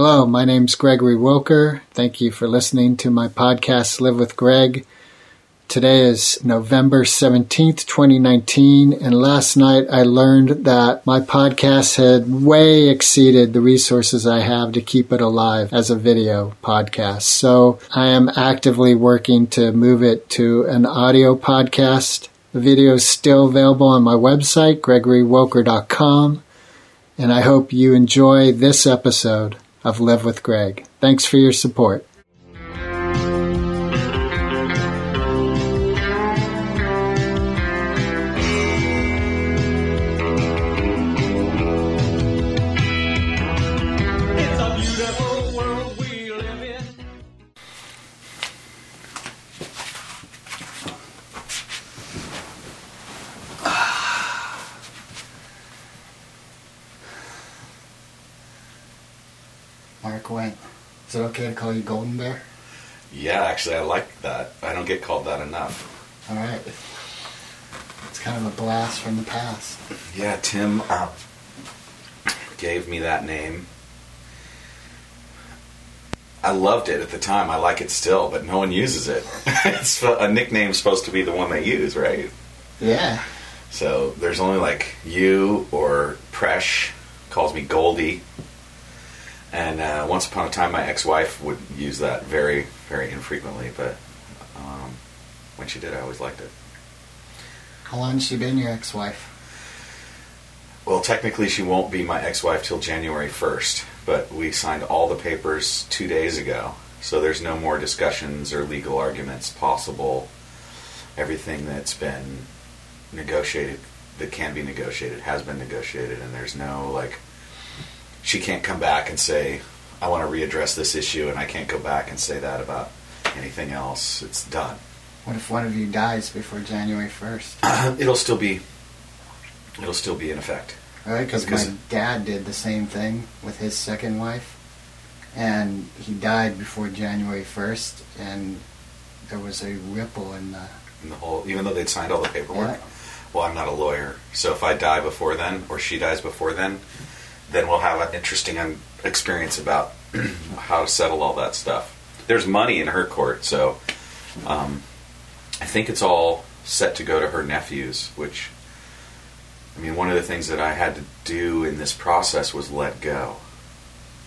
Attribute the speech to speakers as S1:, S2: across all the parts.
S1: Hello, my name's Gregory Wilker. Thank you for listening to my podcast, Live with Greg. Today is November 17th, 2019, and last night I learned that my podcast had way exceeded the resources I have to keep it alive as a video podcast. So I am actively working to move it to an audio podcast. The video is still available on my website, gregorywilker.com, and I hope you enjoy this episode of Live with Greg. Thanks for your support. Okay to call you Golden Bear?
S2: Yeah, actually, I like that. I don't get called that enough.
S1: All right. It's kind of a blast from the past.
S2: Yeah, Tim uh, gave me that name. I loved it at the time. I like it still, but no one uses it. it's a nickname supposed to be the one they use, right?
S1: Yeah.
S2: So there's only like you or Presh calls me Goldie. And uh, once upon a time, my ex-wife would use that very, very infrequently. But um, when she did, I always liked it.
S1: How long has she been your ex-wife?
S2: Well, technically, she won't be my ex-wife till January 1st, but we signed all the papers two days ago, so there's no more discussions or legal arguments possible. Everything that's been negotiated, that can be negotiated, has been negotiated, and there's no like. She can't come back and say, "I want to readdress this issue," and I can't go back and say that about anything else. It's done.
S1: What if one of you dies before January 1st?
S2: it'll still be. It'll still be in effect.
S1: Right, because my dad did the same thing with his second wife, and he died before January 1st, and there was a ripple in the.
S2: in the whole, even though they'd signed all the paperwork.
S1: Yeah.
S2: Well, I'm not a lawyer, so if I die before then, or she dies before then, then we'll have an interesting experience about how to settle all that stuff. There's money in her court, so um, I think it's all set to go to her nephews. Which, I mean, one of the things that I had to do in this process was let go.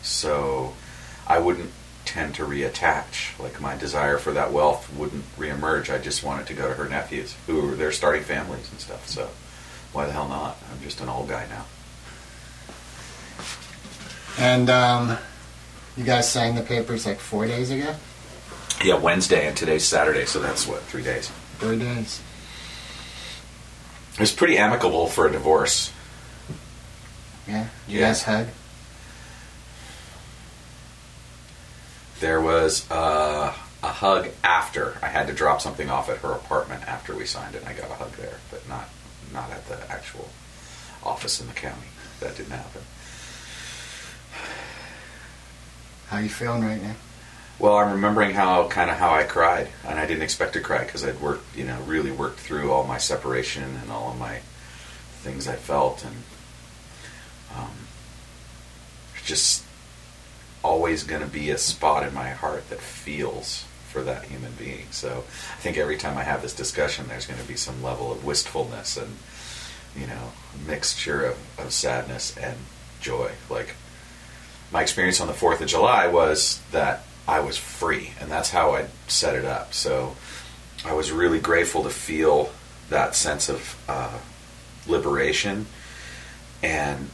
S2: So I wouldn't tend to reattach. Like my desire for that wealth wouldn't reemerge. I just want it to go to her nephews, who are they're starting families and stuff. So why the hell not? I'm just an old guy now.
S1: And um, you guys signed the papers like four days ago?
S2: Yeah, Wednesday and today's Saturday, so that's what three days.
S1: Three days.
S2: It's pretty amicable for a divorce.
S1: Yeah? You
S2: Yeah.
S1: guys hug?
S2: There was uh, a hug after I had to drop something off at her apartment after we signed it. and I got a hug there, but not not at the actual office in the county. That didn't happen.
S1: How you feeling right now?
S2: Well, I'm remembering how kind of how I cried, and I didn't expect to cry because I'd worked, you know, really worked through all my separation and all of my things I felt, and um, just always going to be a spot in my heart that feels for that human being. So I think every time I have this discussion, there's going to be some level of wistfulness and you know mixture of, of sadness and joy. Like my experience on the Fourth of July was that I was free, and that's how I set it up. So I was really grateful to feel that sense of uh, liberation, and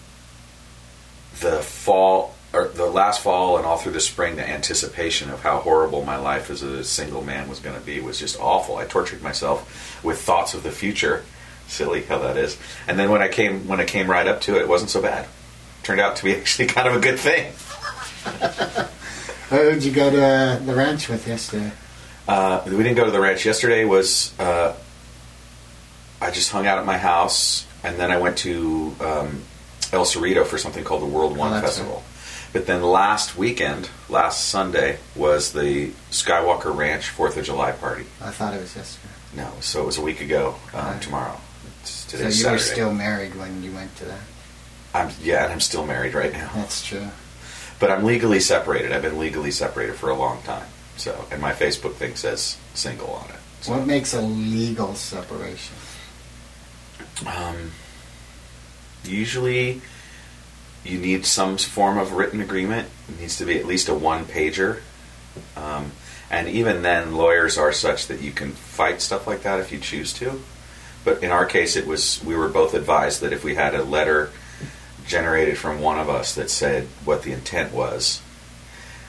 S2: the fall or the last fall and all through the spring, the anticipation of how horrible my life as a single man was going to be was just awful. I tortured myself with thoughts of the future. Silly how that is. And then when I came when I came right up to it, it wasn't so bad. Turned out to be actually kind of a good thing.
S1: Who did you go to the ranch with yesterday?
S2: Uh, we didn't go to the ranch. Yesterday was uh, I just hung out at my house, and then I went to um, El Cerrito for something called the World One
S1: Oh,
S2: Festival. But then last weekend, last Sunday, was the Skywalker Ranch Fourth of July party.
S1: I thought it was yesterday.
S2: No, so it was a week ago. Um,
S1: Right.
S2: Tomorrow, it's,
S1: So
S2: today's
S1: you were still married when you went to that.
S2: I'm yeah, and I'm still married right now.
S1: That's true.
S2: But I'm legally separated. I've been legally separated for a long time. So, and my Facebook thing says single on it. So,
S1: What makes a legal separation?
S2: um, usually, you need some form of written agreement. It needs to be at least a one pager. Um, and even then, lawyers are such that you can fight stuff like that if you choose to. But in our case, it was we were both advised that if we had a letter generated from one of us that said what the intent was,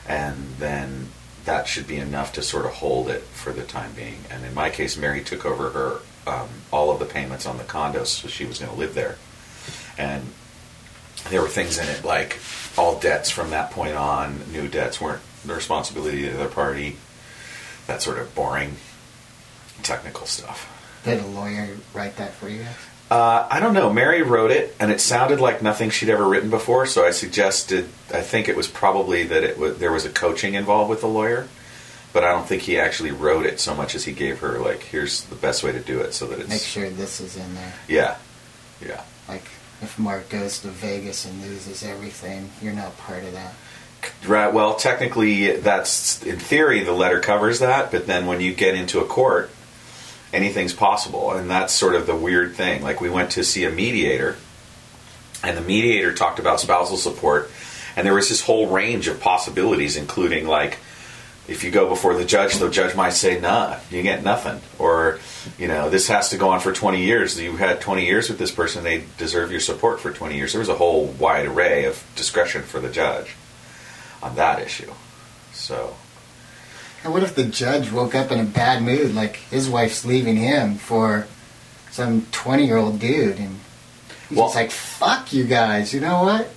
S2: and then that should be enough to sort of hold it for the time being. And in my case, Mary took over her um, all of the payments on the condo, so she was going to live there, and there were things in it like all debts from that point on, new debts weren't the responsibility of the other party. That sort of boring technical stuff.
S1: Did a lawyer write that for you?
S2: Uh, I don't know. Mary wrote it, and it sounded like nothing she'd ever written before. So I suggested. I think it was probably that it was, there was a coaching involved with the lawyer, but I don't think he actually wrote it so much as he gave her like, "Here's the best way to do it," so that it's
S1: Make sure this is in there.
S2: yeah, yeah.
S1: Like, if Mark goes to Vegas and loses everything, you're not part of that.
S2: Right. Well, technically, that's in theory the letter covers that, but then when you get into a court, anything's possible, and that's sort of the weird thing. Like we went to see a mediator, and the mediator talked about spousal support, and there was this whole range of possibilities, including like if you go before the judge, the judge might say, "Nah, you get nothing," or you know, this has to go on for 20 years. You had 20 years with this person; they deserve your support for 20 years. There was a whole wide array of discretion for the judge on that issue. So.
S1: And what if the judge woke up in a bad mood, like his wife's leaving him for some 20 year old dude, and he's
S2: Well-
S1: like, fuck you guys, you know what?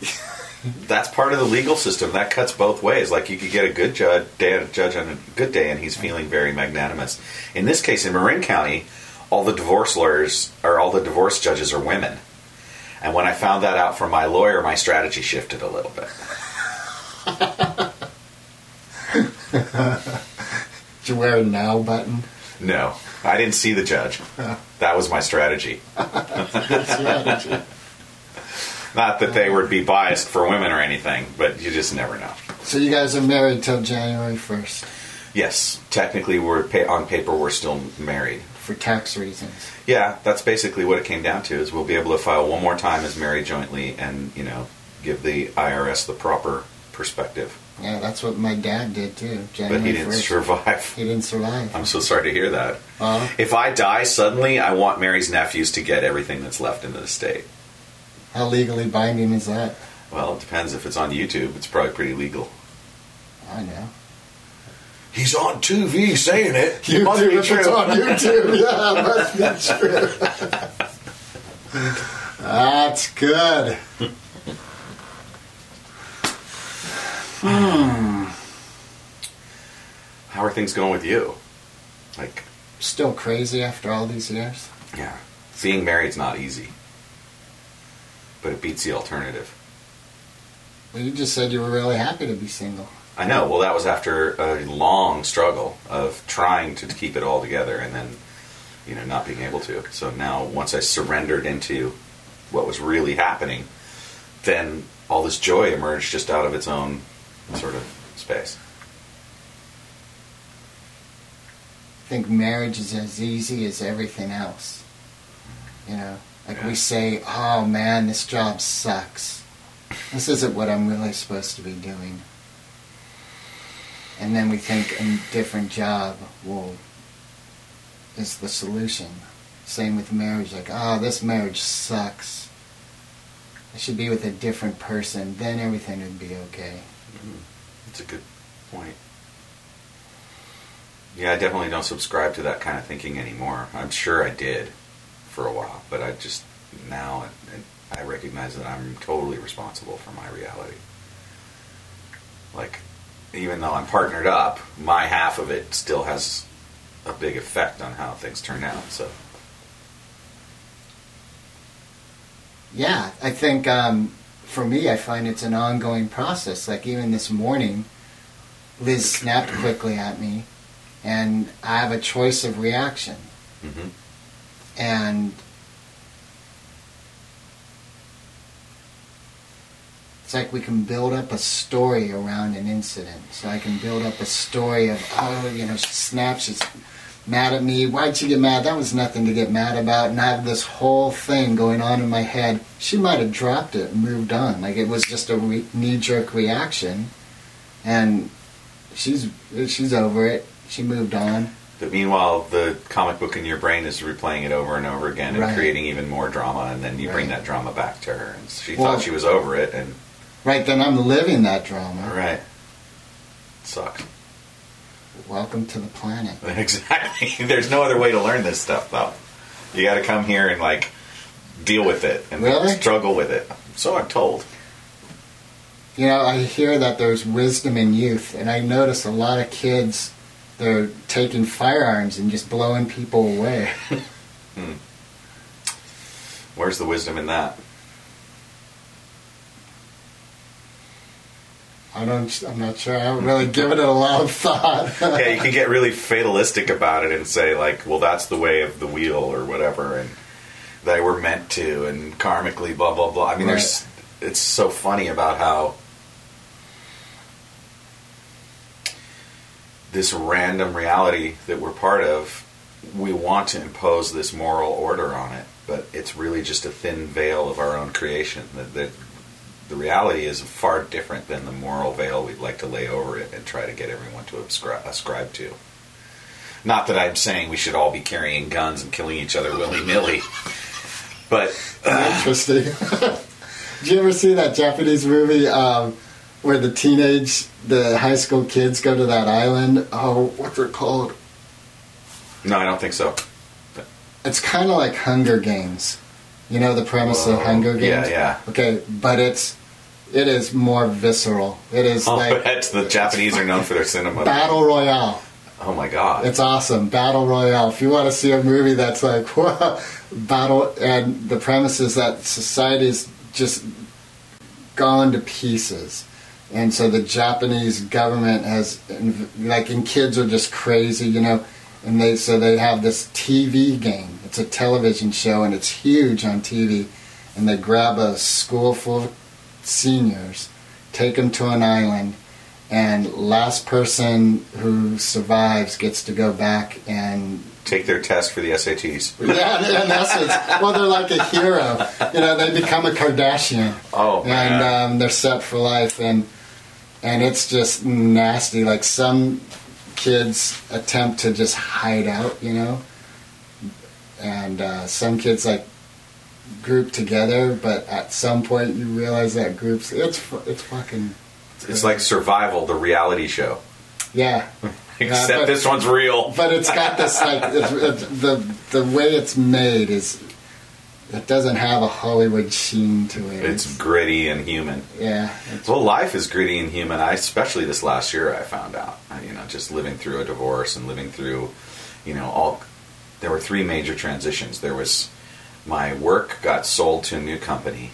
S2: that's part of the legal system. That cuts both ways. Like you could get a good judge, day, judge on a good day, and he's feeling very magnanimous. In this case, in Marin County, all the divorce lawyers or all the divorce judges are women. And when I found that out from my lawyer, my strategy shifted a little bit.
S1: Did you wear a now button?
S2: No, I didn't see the judge. That was my strategy.
S1: Strategy.
S2: Not that they would be biased for women or anything, but you just never know.
S1: so you guys are married till January 1st
S2: Yes, technically, we're pa- on paper we're still married.
S1: for tax reasons.
S2: Yeah, that's basically what it came down to. Is we'll be able to file one more time as married jointly, and you know, give the IRS the proper perspective.
S1: Yeah, that's what my dad did too.
S2: But he didn't
S1: 1st.
S2: survive.
S1: He didn't survive.
S2: I'm so sorry to hear that.
S1: Uh,
S2: If I die suddenly, I want Mary's nephews to get everything that's left in the estate.
S1: how legally binding is that?
S2: Well, it depends. If it's on YouTube, it's probably pretty legal.
S1: I know.
S2: He's on TV saying it.
S1: YouTube,
S2: Must be
S1: if it's
S2: true.
S1: on YouTube, yeah, it must be true. That's good. Hmm.
S2: How are things going with you? Like,
S1: Still crazy after all these years?
S2: yeah, being married's not easy, but it beats the alternative.
S1: Well, you just said you were really happy to be single.
S2: I know. Well, that was after a long struggle of trying to keep it all together and then, you know, not being able to. So now, once I surrendered into what was really happening, then all this joy emerged just out of its own sort of space.
S1: I think marriage is as easy as everything else. You know, like
S2: Yeah.
S1: we say, oh man, this job sucks. This isn't what I'm really supposed to be doing. And then we think a different job will is the solution. Same with marriage, like, oh, this marriage sucks. I should be with a different person, then everything would be okay.
S2: It's a good point. Yeah, I definitely don't subscribe to that kind of thinking anymore. I'm sure I did for a while, but I just now I recognize that I'm totally responsible for my reality. Like, even though I'm partnered up, my half of it still has a big effect on how things turn out. So,
S1: Yeah, I think um, for me, I find it's an ongoing process. Like even this morning, Liz snapped quickly at me, and I have a choice of reaction.
S2: hmm
S1: And it's like we can build up a story around an incident. So I can build up a story of, oh, you know, she snapped, she's mad at me. Why'd she get mad? That was nothing to get mad about. And I have this whole thing going on in my head. She might have dropped it and moved on. Like it was just a re- knee jerk reaction. And she's she's over it. She moved on.
S2: But meanwhile, the comic book in your brain is replaying it over and over again and
S1: Right.
S2: creating even more drama, and then you bring that drama back to her. And she
S1: Well-
S2: thought she was over it, and
S1: Right then, I'm living that drama.
S2: right, sucks.
S1: Welcome to the planet.
S2: Exactly. There's no other way to learn this stuff, though. You got to come here and like deal with it and
S1: Really?
S2: struggle with it. So I'm told.
S1: You know, I hear that there's wisdom in youth, and I notice a lot of kids, they're taking firearms and just blowing people away. Hmm.
S2: Where's the wisdom in that?
S1: I don't, I'm not sure. I haven't really given it a lot of thought.
S2: yeah, you can get really fatalistic about it and say like, well, that's the way of the wheel or whatever, and they were meant to, and karmically, blah blah blah. I mean, there's it's so funny about how this random reality that we're part of, we want to impose this moral order on it, but it's really just a thin veil of our own creation. That, that the reality is far different than the moral veil we'd like to lay over it and try to get everyone to ascribe, ascribe to. Not that I'm saying we should all be carrying guns and killing each other willy nilly, but
S1: Interesting. Did you ever see that Japanese movie um, where the teenage, the high school kids go to that island? Oh, what's it called?
S2: no, I don't think so.
S1: It's kind of like Hunger Games. You know the premise of
S2: Whoa.
S1: Hunger Games?
S2: yeah. Yeah.
S1: Okay, but it's it is more visceral. It is
S2: Oh,
S1: like
S2: bet the Japanese are known for their cinema.
S1: Battle Royale.
S2: Oh my god!
S1: It's awesome. Battle Royale. If you want to see a movie that's like whoa, battle, and the premise is that society's just gone to pieces, and so the Japanese government has, like, and kids are just crazy, you know, and they so they have this TV game. It's a television show, and it's huge on TV, and they grab a school full of seniors, take them to an island and last person who survives gets to go back and
S2: Take their test for the SATs.
S1: yeah in essence well they're like a hero. You know they become a kardashian.
S2: Oh
S1: and
S2: man!
S1: um, they're set for life and and it's just nasty. Like some kids attempt to just hide out you know and uh, some kids like group together but at some point you realize that groups it's it's fucking
S2: it's like Survival, the reality show.
S1: yeah
S2: Except
S1: but-
S2: this one's real.
S1: but it's got this like it's, it's, the the way it's made is it doesn't have a Hollywood sheen to it.
S2: It's gritty and human.
S1: yeah, it's,
S2: Well, life is gritty and human. I, especially this last year, I found out. You know, just living through a divorce and living through, you know, all. There were three major transitions. There was my work got sold to a new company.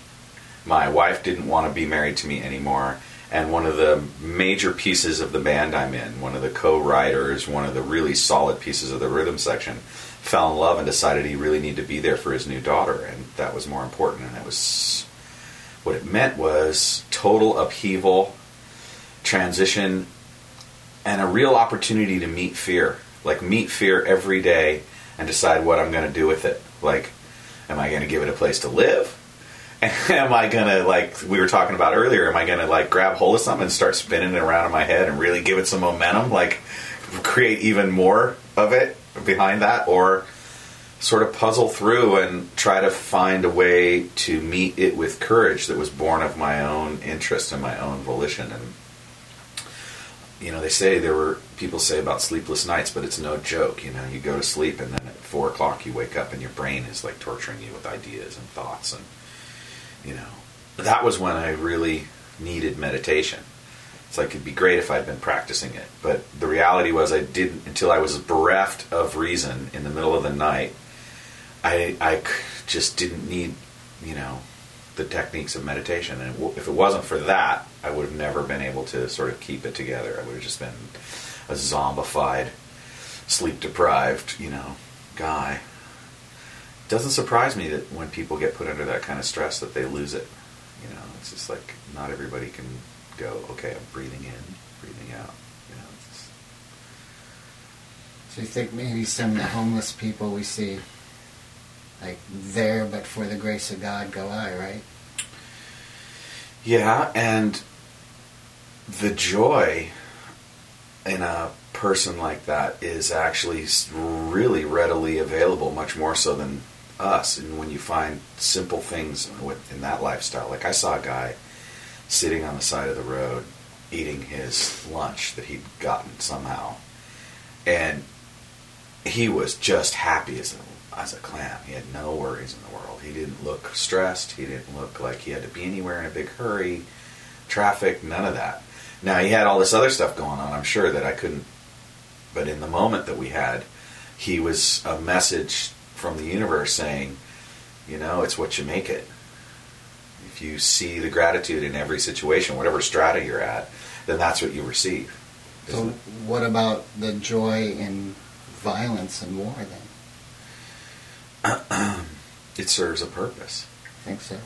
S2: My wife didn't want to be married to me anymore. And one of the major pieces of the band I'm in, one of the co-writers, one of the really solid pieces of the rhythm section, fell in love and decided he really needed to be there for his new daughter, and that was more important. And it was what it meant was total upheaval, transition, and a real opportunity to meet fear. Like meet fear every day and decide what I'm going to do with it. Like, am I going to give it a place to live? am I to like we were talking about earlier? Am I to like grab hold of something and start spinning it around in my head and really give it some momentum? Like, create even more of it behind that, or sort of puzzle through and try to find a way to meet it with courage that was born of my own interest and my own volition and you know they say there were people say about sleepless nights but it's no joke you know you go to sleep and then at four o'clock you wake up and your brain is like torturing you with ideas and thoughts and you know that was when i really needed meditation it's like it'd be great if I'd been practicing it, but the reality was I didn't until I was bereft of reason in the middle of the night. I I just didn't need, you know, the techniques of meditation, and if it wasn't for that, I would have never been able to sort of keep it together. I would have just been a zombified, sleep deprived, you know, guy. Doesn't surprise me that when people get put under that kind of stress that they lose it. You know, it's just like not everybody can go. Okay, I'm breathing in, breathing out. You know, it's just,
S1: So you think maybe some of the homeless people we see, like there, but for the grace of God, go I, right?
S2: Yeah, and the joy in a person like that is actually really readily available, much more so than us. And when you find simple things in that lifestyle, like I saw a guy sitting on the side of the road eating his lunch that he'd gotten somehow, and he was just happy as a, as a clam. He had no worries in the world. He didn't look stressed. He didn't look like he had to be anywhere in a big hurry. Traffic, none of that. Now he had all this other stuff going on. I'm sure that I couldn't. But in the moment that we had, he was a message from the universe saying, you know, it's what you make it. If you see the gratitude in every situation, whatever strata you're at, then that's what you receive.
S1: So what about the joy in violence and war then?
S2: It serves a purpose.
S1: I think so.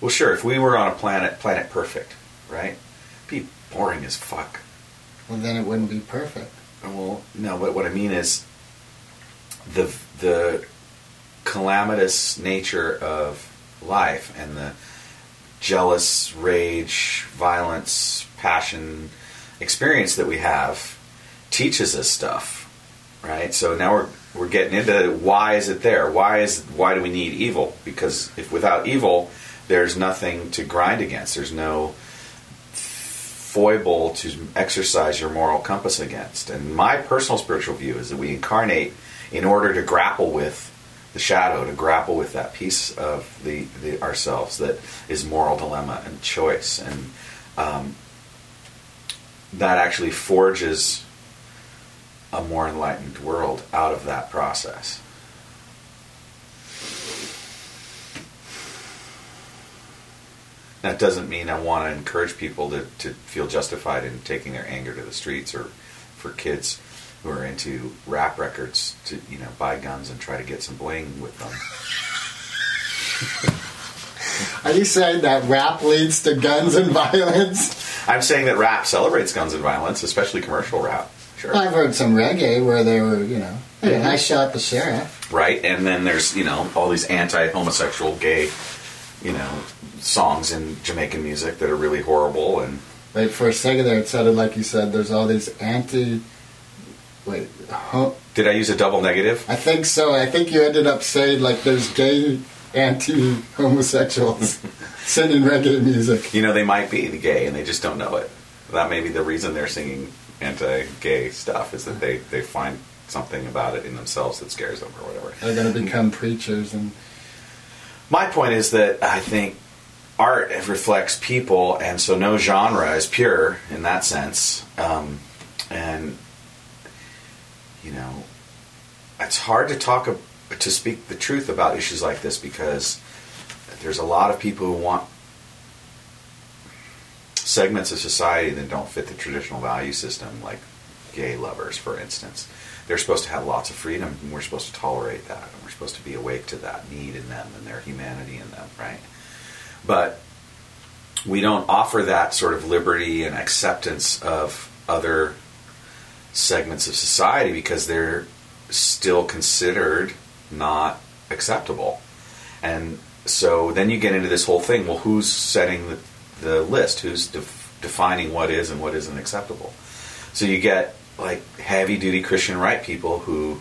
S2: Well, sure. If we were on a planet, planet perfect, right? Be boring as fuck.
S1: Well, then it wouldn't be perfect.
S2: Well, no. But what I mean is, the the calamitous nature of life and the jealous, rage, violence, passion experience that we have teaches us stuff, right? So now we're we're getting into why is it there? Why is why do we need evil? Because if without evil, there's nothing to grind against. There's no foible to exercise your moral compass against. And my personal spiritual view is that we incarnate in order to grapple with the shadow, to grapple with that piece of the, the ourselves that is moral dilemma and choice, and um, that actually forges a more enlightened world out of that process. That doesn't mean I want to encourage people to, to feel justified in taking their anger to the streets or for kids who are into rap records to, you know, buy guns and try to get some bling with them.
S1: Are you saying that rap leads to guns and violence?
S2: I'm saying that rap celebrates guns and violence, especially commercial rap. Sure.
S1: I've heard some reggae where they were, you know, hey, I shot the sheriff.
S2: right? And then there's you know all these anti-homosexual, gay, you know, songs in Jamaican music that are really horrible. And
S1: Wait, for a second there, it sounded like you said there's all these anti. Wait, ho-
S2: did I use a double negative?
S1: I think so. I think you ended up saying like there's gay anti homosexuals singing reggae music.
S2: You know, they might be the gay and they just don't know it. That may be the reason they're singing anti-gay stuff is that they they find something about it in themselves that scares them or whatever.
S1: They're going to become preachers and
S2: My point is that I think art reflects people, and so no genre is pure in that sense. Um, and you know, it's hard to talk to speak the truth about issues like this because there's a lot of people who want segments of society that don't fit the traditional value system, like gay lovers, for instance. They're supposed to have lots of freedom, and we're supposed to tolerate that, supposed to be awake to that need in them and their humanity in them, right? But we don't offer that sort of liberty and acceptance of other segments of society because they're still considered not acceptable. And so then you get into this whole thing well, who's setting the, the list? Who's def- defining what is and what isn't acceptable? So you get like heavy duty Christian right people who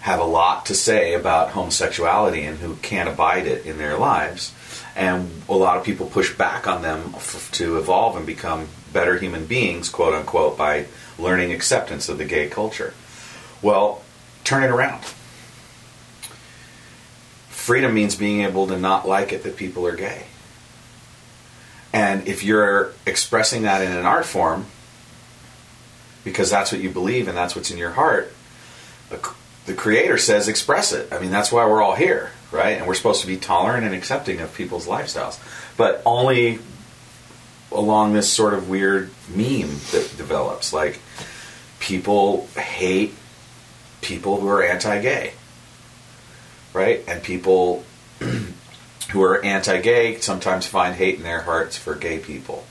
S2: have a lot to say about homosexuality and who can't abide it in their lives. And a lot of people push back on them f- to evolve and become better human beings, quote unquote, by learning acceptance of the gay culture. Well, turn it around. Freedom means being able to not like it that people are gay. And if you're expressing that in an art form, because that's what you believe and that's what's in your heart, the, creator says express it. I mean, that's why we're all here, right? And we're supposed to be tolerant and accepting of people's lifestyles, but only along this sort of weird meme that develops. Like, people hate people who are anti gay, right? And people who are anti-gay sometimes find hate in their hearts for gay people,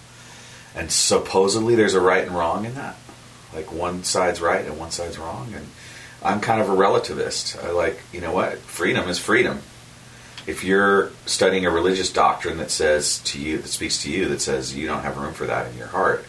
S2: and supposedly there's a right and wrong in that. Like one side's right and one side's wrong, and I'm kind of a relativist. I like, you know what? Freedom is freedom. If you're studying a religious doctrine that says to you, that speaks to you, that says you don't have room for that in your heart,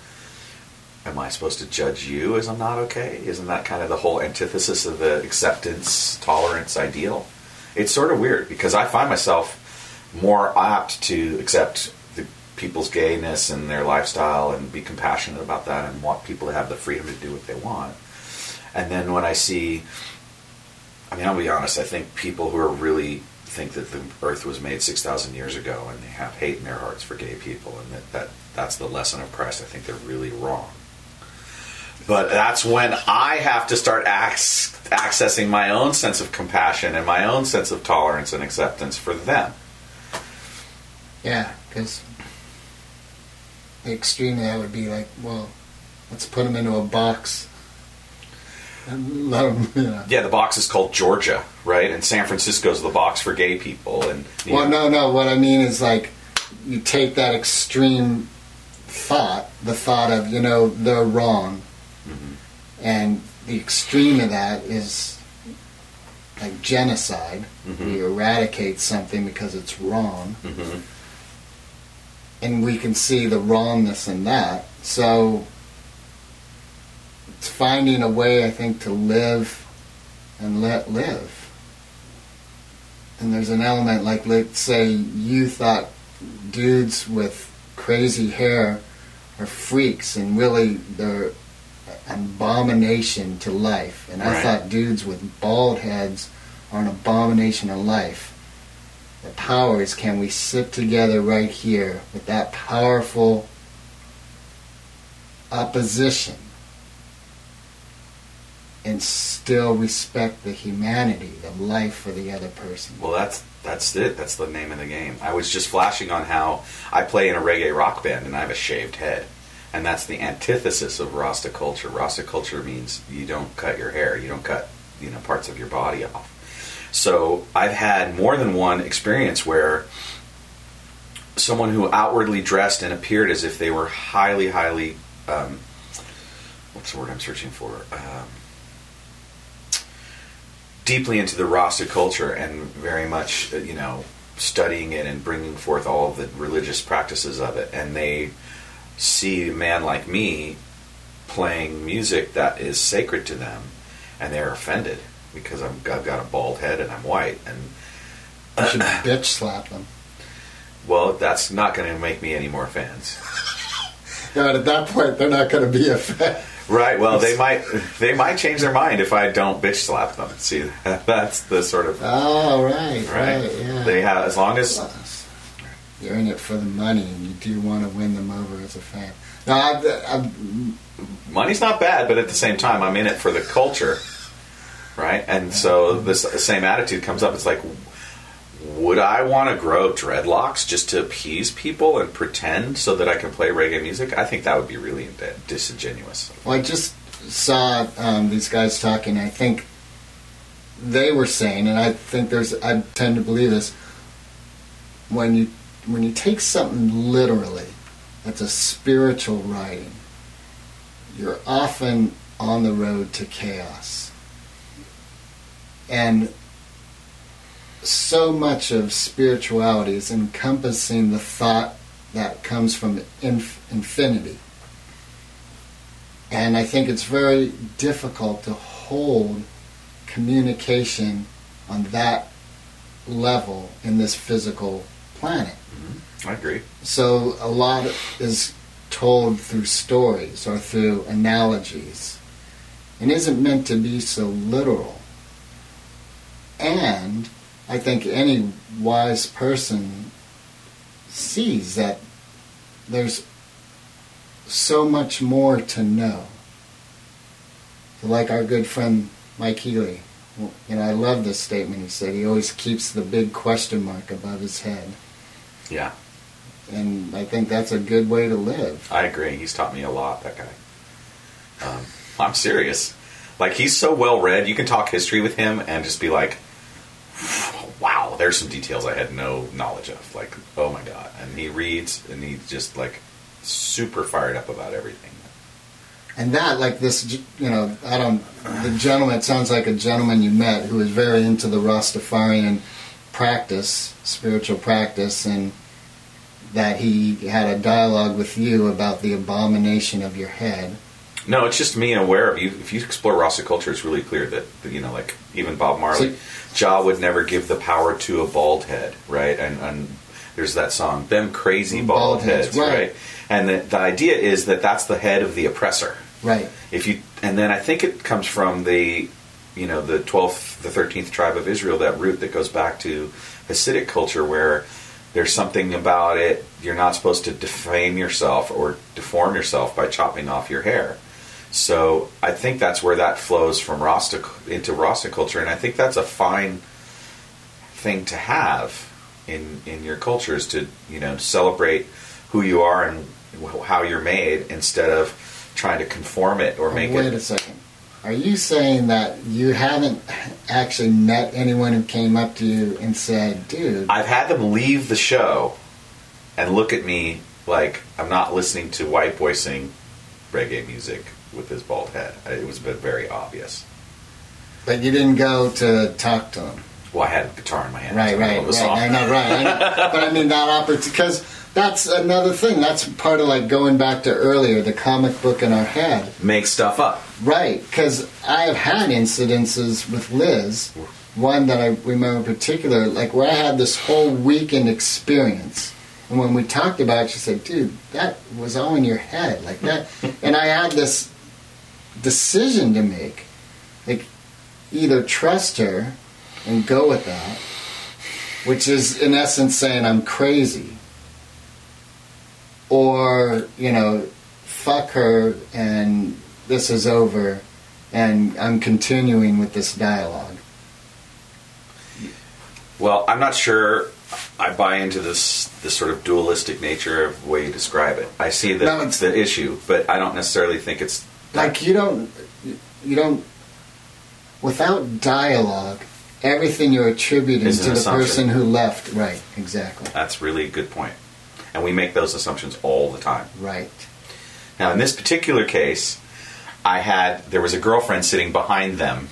S2: am I supposed to judge you as I'm not okay? Isn't that kind of the whole antithesis of the acceptance, tolerance ideal? It's sort of weird because I find myself more apt to accept the people's gayness and their lifestyle and be compassionate about that and want people to have the freedom to do what they want. And then when I see, I mean, I'll be honest, I think people who are really think that the earth was made 6,000 years ago and they have hate in their hearts for gay people and that, that that's the lesson of Christ, I think they're really wrong. But that's when I have to start ac- accessing my own sense of compassion and my own sense of tolerance and acceptance for them.
S1: Yeah, because the extreme of that would be like, well, let's put them into a box let them, you know.
S2: Yeah, the box is called Georgia, right? And San Francisco's the box for gay people. And
S1: Well,
S2: know-
S1: no, no. What I mean is like, you take that extreme thought, the thought of, you know, they're wrong, and the extreme of that is like genocide.
S2: Mhm.
S1: We eradicate something because it's wrong.
S2: Mhm.
S1: and we can see the wrongness in that. So it's finding a way, I think, to live and let live. And there's an element like, let's say you thought dudes with crazy hair are freaks, and really they're an abomination to life. And I
S2: Right.
S1: thought dudes with bald heads are an abomination to life. The power is can we sit together right here with that powerful opposition and still respect the humanity, the life for the other person.
S2: Well, that's that's it. That's the name of the game. I was just flashing on how I play in a reggae rock band and I have a shaved head, and that's the antithesis of Rasta culture. Rasta culture means you don't cut your hair, you don't cut you know parts of your body off. So I've had more than one experience where someone who outwardly dressed and appeared as if they were highly, highly um, what's the word I'm searching for? Um, deeply into the Rasta culture and very much, uh, you know, studying it and bringing forth all the religious practices of it. And they see a man like me playing music that is sacred to them, and they're offended because I'm, I've got a bald head and I'm white. And
S1: You should bitch slap them.
S2: well, that's not going to make me any more fans.
S1: But at that point, they're not going to be a fan.
S2: Right. Well, they might they might change their mind if I don't bitch slap them. See, that's the sort of
S1: Oh, right,
S2: right.
S1: right, yeah.
S2: They have as long as
S1: You're in it for the money, and you do want to win them over as a fan. No, I've, I've,
S2: money's not bad, but at the same time, I'm in it for the culture, right? And so this same attitude comes up. It's like, would I want to grow dreadlocks just to appease people and pretend so that I can play reggae music? I think that would be really disingenuous.
S1: well, I just saw um, these guys talking. I think they were saying, and I think there's, I tend to believe this. When you when you take something literally, that's a spiritual writing. You're often on the road to chaos, and so much of spirituality is encompassing the thought that comes from inf- infinity. And I think it's very difficult to hold communication on that level in this physical planet. Mm-hmm.
S2: I agree.
S1: So a lot is told through stories or through analogies and isn't meant to be so literal. And I think any wise person sees that there's so much more to know. Like our good friend Mike Healy, you know, I love this statement he said. He always keeps the big question mark above his head.
S2: Yeah,
S1: And I think that's a good way to live.
S2: I agree. He's taught me a lot. That guy. Um, I'm serious. Like he's so well read. You can talk history with him and just be like, "Wow, there's some details I had no knowledge of. Like, oh my god! And he reads, and he's just like super fired up about everything.
S1: And that, like this, you know, I don't. The gentleman. It sounds like a gentleman you met who is very into the Rastafarian practice, spiritual practice, and that he had a dialogue with you about the abomination of your head.
S2: No, it's just me aware of you. If you explore Rasta culture, it's really clear that you know, like even Bob Marley, Jah would never give the power to a bald head, right? And, and there's that song, "Them Crazy Bald,
S1: Bald heads,
S2: Heads,"
S1: right.
S2: right? And the, the idea is that that's the head of the oppressor.
S1: Right.
S2: If you, and then I think it comes from the, you know, the twelfth, the thirteenth tribe of Israel, that root that goes back to Hasidic culture, where there's something about it. You're not supposed to defame yourself or deform yourself by chopping off your hair. So I think that's where that flows from Rasta into Rasta culture, and I think that's a fine thing to have in in your culture is to you know celebrate who you are and how you're made instead of trying to conform it or oh, make
S1: Wait
S2: it.
S1: a second. Are you saying that you haven't actually met anyone who came up to you and said, "Dude,
S2: I've had them leave the show and look at me like I'm not listening to white boy sing reggae music with his bald head. It was very obvious.
S1: but you didn't go to talk to him"?
S2: Well, I had a guitar in my hand.
S1: Right, right, right.
S2: song.
S1: I know, right. I know. but I mean that opportunity because that's another thing. That's part of like going back to earlier, the comic book in our head.
S2: Make stuff up.
S1: Right, because I have had incidences with Liz. One that I remember in particular, like where I had this whole weekend experience. And when we talked about it, she said, dude, that was all in your head. Like that. and I had this decision to make. Like, either trust her and go with that, which is in essence saying I'm crazy. Or, you know, fuck her and this is over and I'm continuing with this dialogue.
S2: Well, I'm not sure I buy into this this sort of dualistic nature of the way you describe it. I see that
S1: No, it's-
S2: the issue, but I don't necessarily think it's
S1: Like you don't, you don't, without dialogue, everything you're attributing
S2: Is an
S1: to the
S2: assumption.
S1: person who left. Right, exactly.
S2: that's really a good point. And we make those assumptions all the time.
S1: Right.
S2: Now, in this particular case, I had there was a girlfriend sitting behind them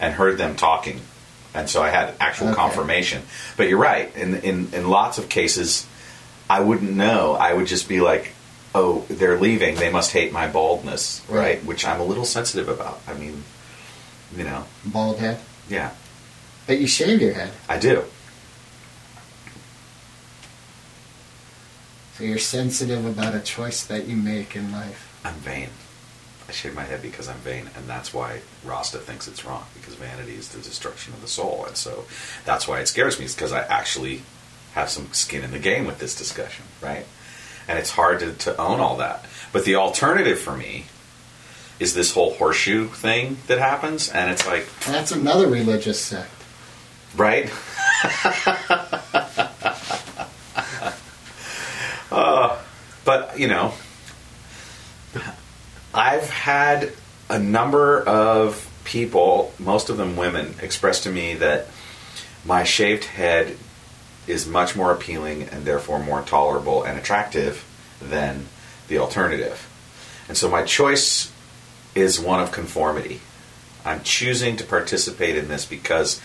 S2: and heard them talking, and so I had actual
S1: Okay.
S2: confirmation. But you're right. In in in lots of cases, I wouldn't know. I would just be like, "Oh, they're leaving. They must hate my baldness,"
S1: Right.
S2: right? Which I'm a little sensitive about. I mean, you know,
S1: Bald head.
S2: yeah,
S1: But you shave your head.
S2: I do.
S1: So you're sensitive about a choice that you make in life.
S2: I'm vain. I shave my head because I'm vain, and that's why Rasta thinks it's wrong because vanity is the destruction of the soul, and so that's why it scares me. Is because I actually have some skin in the game with this discussion, right? And it's hard to, to own all that. But the alternative for me is this whole horseshoe thing that happens, and it's like,
S1: that's another religious sect.
S2: right? uh, but you know, I've had a number of people, most of them women, express to me that my shaved head is much more appealing and therefore more tolerable and attractive than the alternative. And so my choice is one of conformity. I'm choosing to participate in this because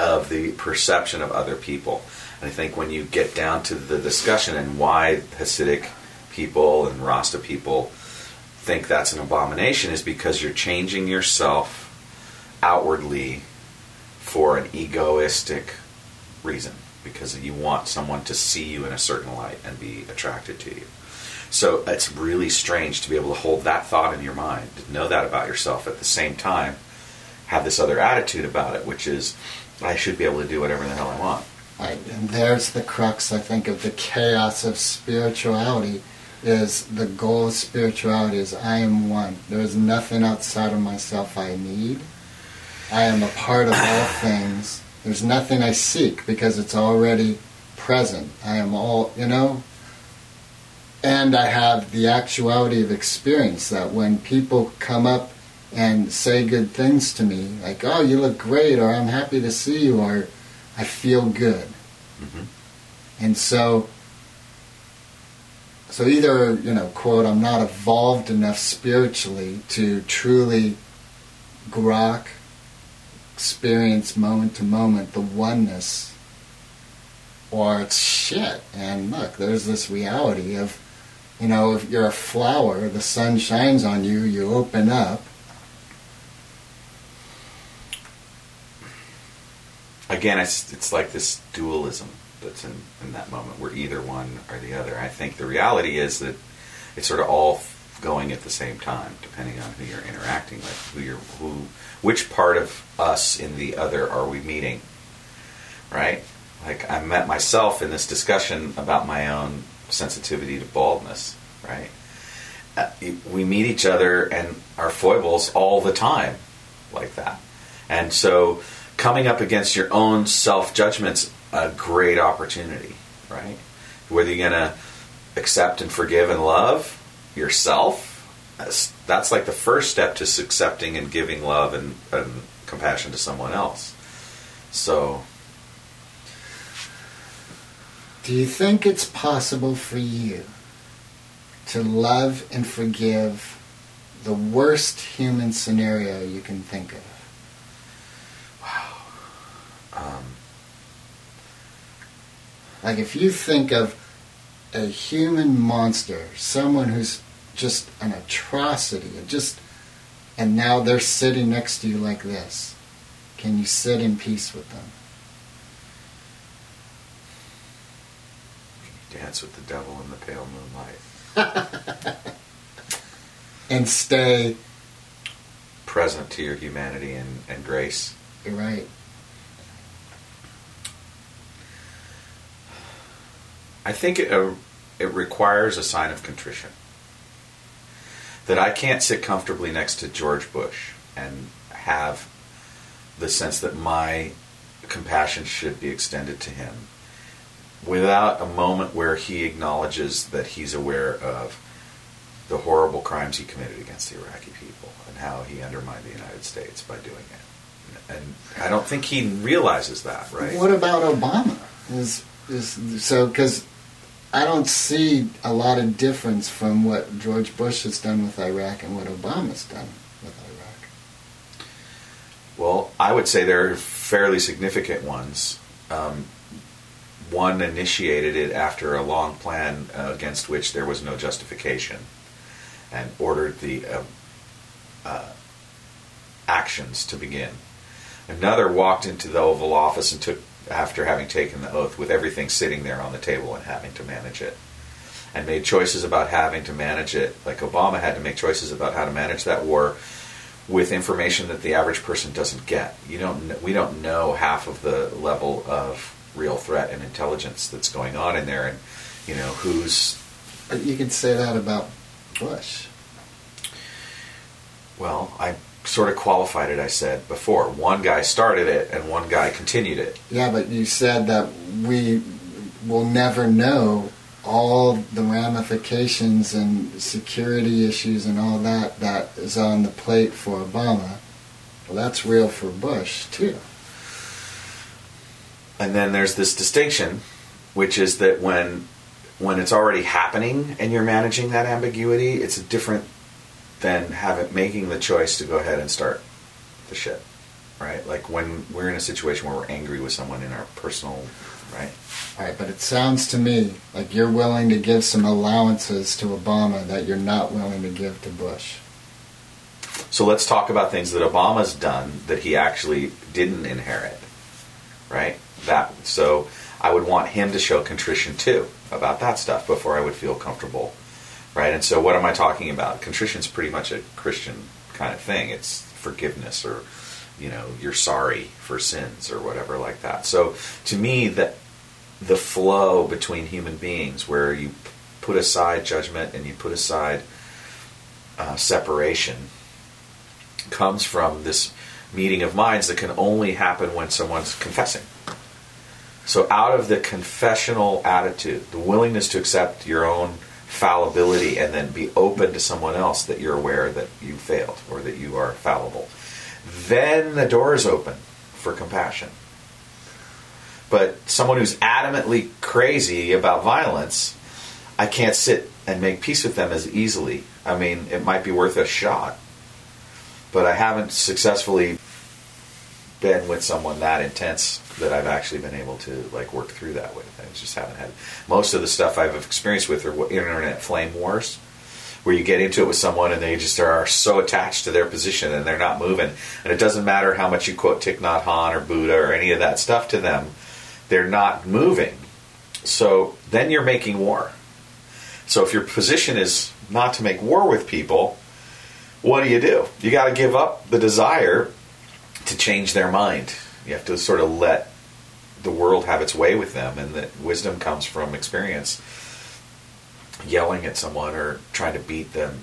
S2: of the perception of other people. And I think when you get down to the discussion and why Hasidic people and Rasta people think that's an abomination is because you're changing yourself outwardly for an egoistic reason because you want someone to see you in a certain light and be attracted to you. So it's really strange to be able to hold that thought in your mind, to know that about yourself at the same time, have this other attitude about it, which is, I should be able to do whatever the hell I want.
S1: Right, and there's the crux, I think, of the chaos of spirituality. Is the goal of spirituality is I am one. There is nothing outside of myself I need. I am a part of all things. There's nothing I seek because it's already present. I am all, you know. And I have the actuality of experience that when people come up and say good things to me, like, oh, you look great, or I'm happy to see you, or I feel good.
S2: Mhm.
S1: And so, so either, you know, quote, I'm not evolved enough spiritually to truly grok, experience moment to moment the oneness, or it's shit. And look, there's this reality of, you know, if you're a flower, the sun shines on you, you open up,
S2: again, it's it's like this dualism that's in, in that moment. We're either one or the other. I think the reality is that it's sort of all going at the same time, depending on who you're interacting with, who you're who, which part of us in the other are we meeting, right? Like I met myself in this discussion about my own sensitivity to baldness, right? Uh, we meet each other and our foibles all the time, like that, and so coming up against your own self judgment's a great opportunity, right? Whether you're gonna accept and forgive and love yourself, that's, like the first step to accepting and giving love and, and compassion to someone else. So,
S1: Do you think it's possible for you to love and forgive the worst human scenario you can think of?
S2: um,
S1: Like if you think of a human monster, someone who's just an atrocity, just and now they're sitting next to you like this. Can you sit in peace with them?
S2: Can you dance with the devil in the pale moonlight.
S1: And stay
S2: Present to your humanity and, and grace.
S1: right.
S2: I think it, uh, it requires a sign of contrition. That I can't sit comfortably next to George Bush and have the sense that my compassion should be extended to him without a moment where he acknowledges that he's aware of the horrible crimes he committed against the Iraqi people and how he undermined the United States by doing it. And I don't think he realizes that, right?
S1: What about Obama? Is is so because I don't see a lot of difference from what George Bush has done with Iraq and what Obama's done with Iraq.
S2: Well, I would say there are fairly significant ones. Um, one initiated it after a long plan uh, against which there was no justification and ordered the uh, uh, actions to begin. Another walked into the Oval Office and took, after having taken the oath, with everything sitting there on the table and having to manage it. And made choices about having to manage it, like Obama had to make choices about how to manage that war with information that the average person doesn't get. You don't. We don't know half of the level of real threat and intelligence that's going on in there, and you know who's.
S1: You can say that about Bush.
S2: Well, I sort of qualified it. I said before, one guy started it and one guy continued it.
S1: Yeah, but you said that we will never know all the ramifications and security issues and all that that is on the plate for Obama. Well, that's real for Bush too.
S2: And then there's this distinction, which is that when when it's already happening and you're managing that ambiguity, it's a different than having making the choice to go ahead and start the shit. Right? Like when we're in a situation where we're angry with someone in our personal right?
S1: All right, but it sounds to me like you're willing to give some allowances to Obama that you're not willing to give to Bush.
S2: So let's talk about things that Obama's done that he actually didn't inherit, right? That so I would want him to show contrition too about that stuff before I would feel comfortable, right? And so what am I talking about? Contrition is pretty much a Christian kind of thing. It's forgiveness or you know you're sorry for sins or whatever like that. So to me that the flow between human beings where you put aside judgment and you put aside uh, separation comes from this meeting of minds that can only happen when someone's confessing. So, out of the confessional attitude, the willingness to accept your own fallibility and then be open to someone else that you're aware that you failed or that you are fallible, then the door is open for compassion. But someone who's adamantly crazy about violence, I can't sit and make peace with them as easily. I mean, it might be worth a shot, but I haven't successfully been with someone that intense that I've actually been able to like work through that with. I just haven't had most of the stuff I've experienced with are internet flame wars, where you get into it with someone and they just are so attached to their position and they're not moving, and it doesn't matter how much you quote Thich Nhat Hanh or Buddha or any of that stuff to them, they're not moving. So then you're making war. So if your position is not to make war with people, what do you do? You got to give up the desire to change their mind. You have to sort of let the world have its way with them, and that wisdom comes from experience. Yelling at someone or trying to beat them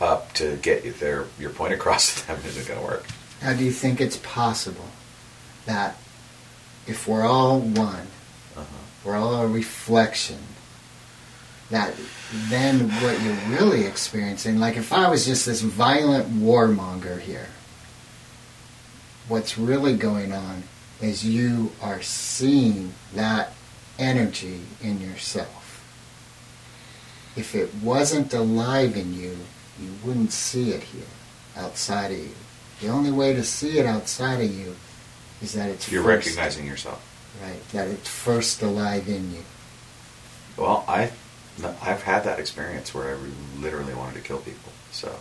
S2: up to get their your point across to them isn't going to work.
S1: How do you think it's possible that if we're all one,
S2: Uh-huh.
S1: we're all a reflection, that then what you're really experiencing, like if I was just this violent warmonger here, what's really going on is you are seeing that energy in yourself. If it wasn't alive in you, you wouldn't see it here, outside of you. The only way to see it outside of you is that it's
S2: You're
S1: first,
S2: recognizing yourself.
S1: right, that it's first alive in you.
S2: Well, I I've had that experience where I literally wanted to kill people. So.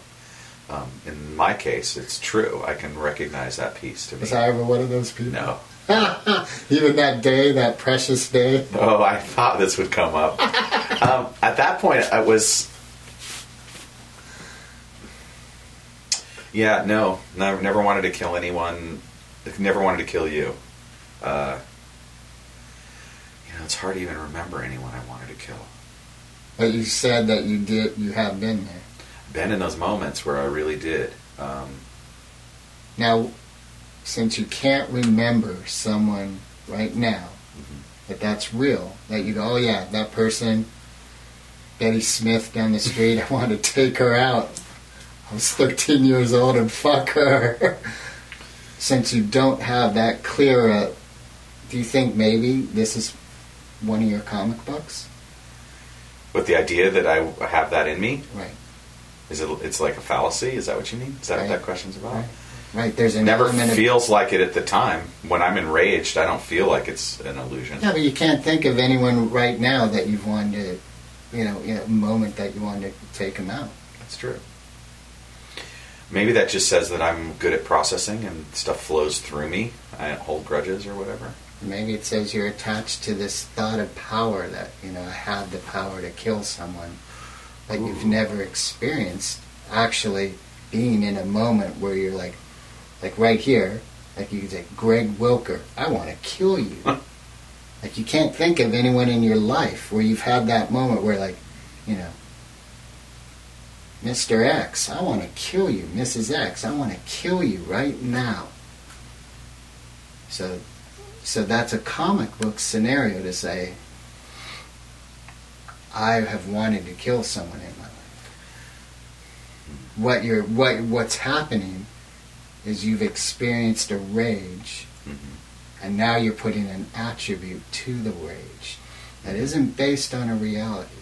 S2: Um, in my case, it's true. I can recognize that piece to me.
S1: Was I ever one of those people?
S2: No.
S1: Even that day, that precious day.
S2: Oh, I thought this would come up. um, at that point, I was. Yeah, no, never, never wanted to kill anyone. Never wanted to kill you. Uh, you know, it's hard to even remember anyone I wanted to kill.
S1: But you said that you did. You have been there.
S2: Been in those moments where I really did. Um,
S1: Now, since you can't remember someone right now,
S2: Mhm.
S1: that that's real, that you go, oh yeah, that person, Betty Smith down the street, I want to take her out. I was 13 years old and fuck her. since you don't have that clear, uh, do you think maybe this is one of your comic books?
S2: with the idea that I have that in me,
S1: Right.
S2: Is it? It's like a fallacy. Is that what you mean? Is that
S1: Right.
S2: what that question's about?
S1: Right. Right. There's an
S2: never
S1: element of
S2: feels like it at the time. When I'm enraged, I don't feel like it's an illusion.
S1: Yeah, but you can't think of anyone right now that you've wanted to, you know, in a moment that you wanted to take them out.
S2: That's true. Maybe that just says that I'm good at processing and stuff flows through me. I don't hold grudges or whatever.
S1: Maybe it says you're attached to this thought of power that, you know, I have the power to kill someone, but you've never experienced actually being in a moment where you're like, like right here, like you could say, Greg Wilker, I want to kill you. like you can't think of anyone in your life where you've had that moment where like, you know, Mr. X, I want to kill you. Mrs. X, I want to kill you right now. So, so that's a comic book scenario to say, I have wanted to kill someone in my life. What you're, what, what's happening is you've experienced a rage,
S2: hmm
S1: and now you're putting an attribute to the rage that isn't based on a reality.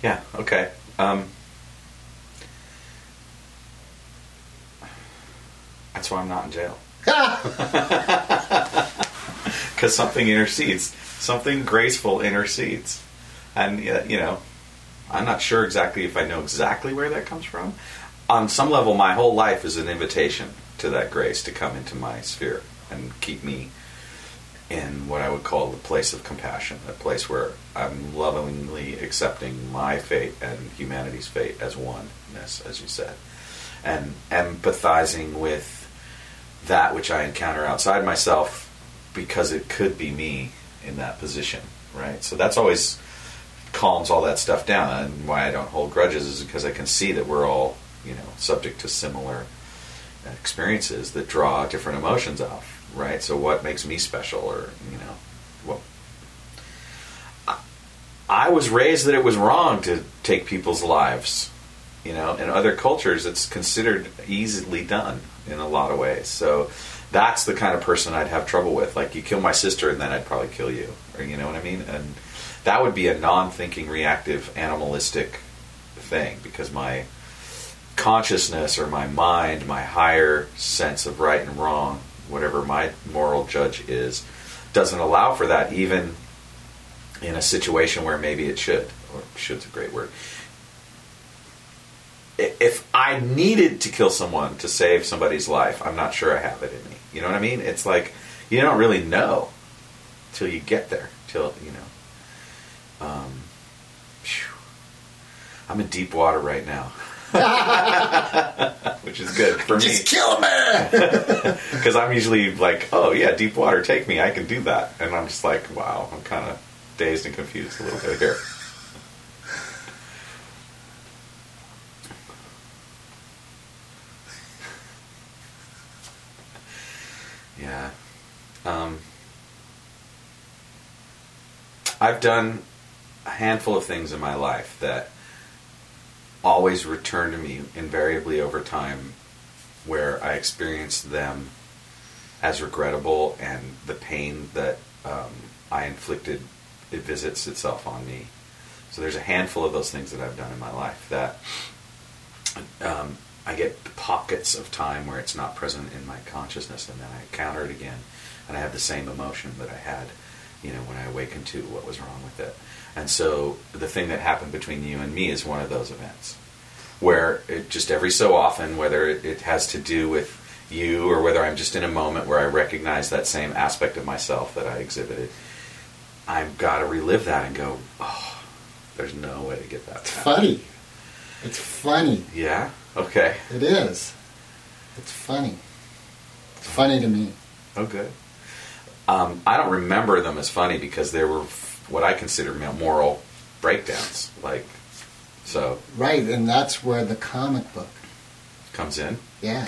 S2: Yeah. Okay. Um, that's why I'm not in jail. Because something intercedes. Something graceful intercedes. And, you know, I'm not sure exactly if I know exactly where that comes from. On some level, my whole life is an invitation to that grace to come into my sphere and keep me in what I would call the place of compassion, a place where I'm lovingly accepting my fate and humanity's fate as oneness, as you said, and empathizing with that which I encounter outside myself because it could be me in that position, right? So that's always calms all that stuff down, and why I don't hold grudges is because I can see that we're all, you know, subject to similar experiences that draw different emotions off, right? So what makes me special, or you know, what? I, I was raised that it was wrong to take people's lives. You know, in other cultures, it's considered easily done in a lot of ways. So that's the kind of person I'd have trouble with. Like you kill my sister and then I'd probably kill you, or you know what I mean? And that would be a non-thinking, reactive, animalistic thing because my consciousness or my mind, my higher sense of right and wrong, whatever my moral judge is, doesn't allow for that even in a situation where maybe it should, or should's a great word. If I needed to kill someone to save somebody's life, I'm not sure I have it in me. You know what I mean? It's like you don't really know till you get there. Till you know. Um. I'm in deep water right now, which is good for me
S1: Just kill me.
S2: because I'm usually like, oh yeah, deep water, take me, I can do that, and I'm just like, wow, I'm kind of dazed and confused a little bit here. Yeah, um, I've done handful of things in my life that always return to me invariably over time where I experienced them as regrettable and the pain that um, I inflicted it visits itself on me. So there's a handful of those things that I've done in my life that um, I get pockets of time where it's not present in my consciousness, and then I encounter it again, and I have the same emotion that I had, you know, when I awakened to what was wrong with it. And so the thing that happened between you and me is one of those events where it just every so often, whether it, has to do with you or whether I'm just in a moment where I recognize that same aspect of myself that I exhibited, I've got to relive that and go, oh, there's no way to get that.
S1: It's
S2: back."
S1: funny. It's funny.
S2: Yeah. Okay.
S1: It is. It's funny. It's funny to me.
S2: Okay. Um, I don't remember them as funny because they were what I consider moral breakdowns. Like, so
S1: Right, and that's where the comic book,
S2: comes in.
S1: yeah.